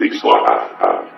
know.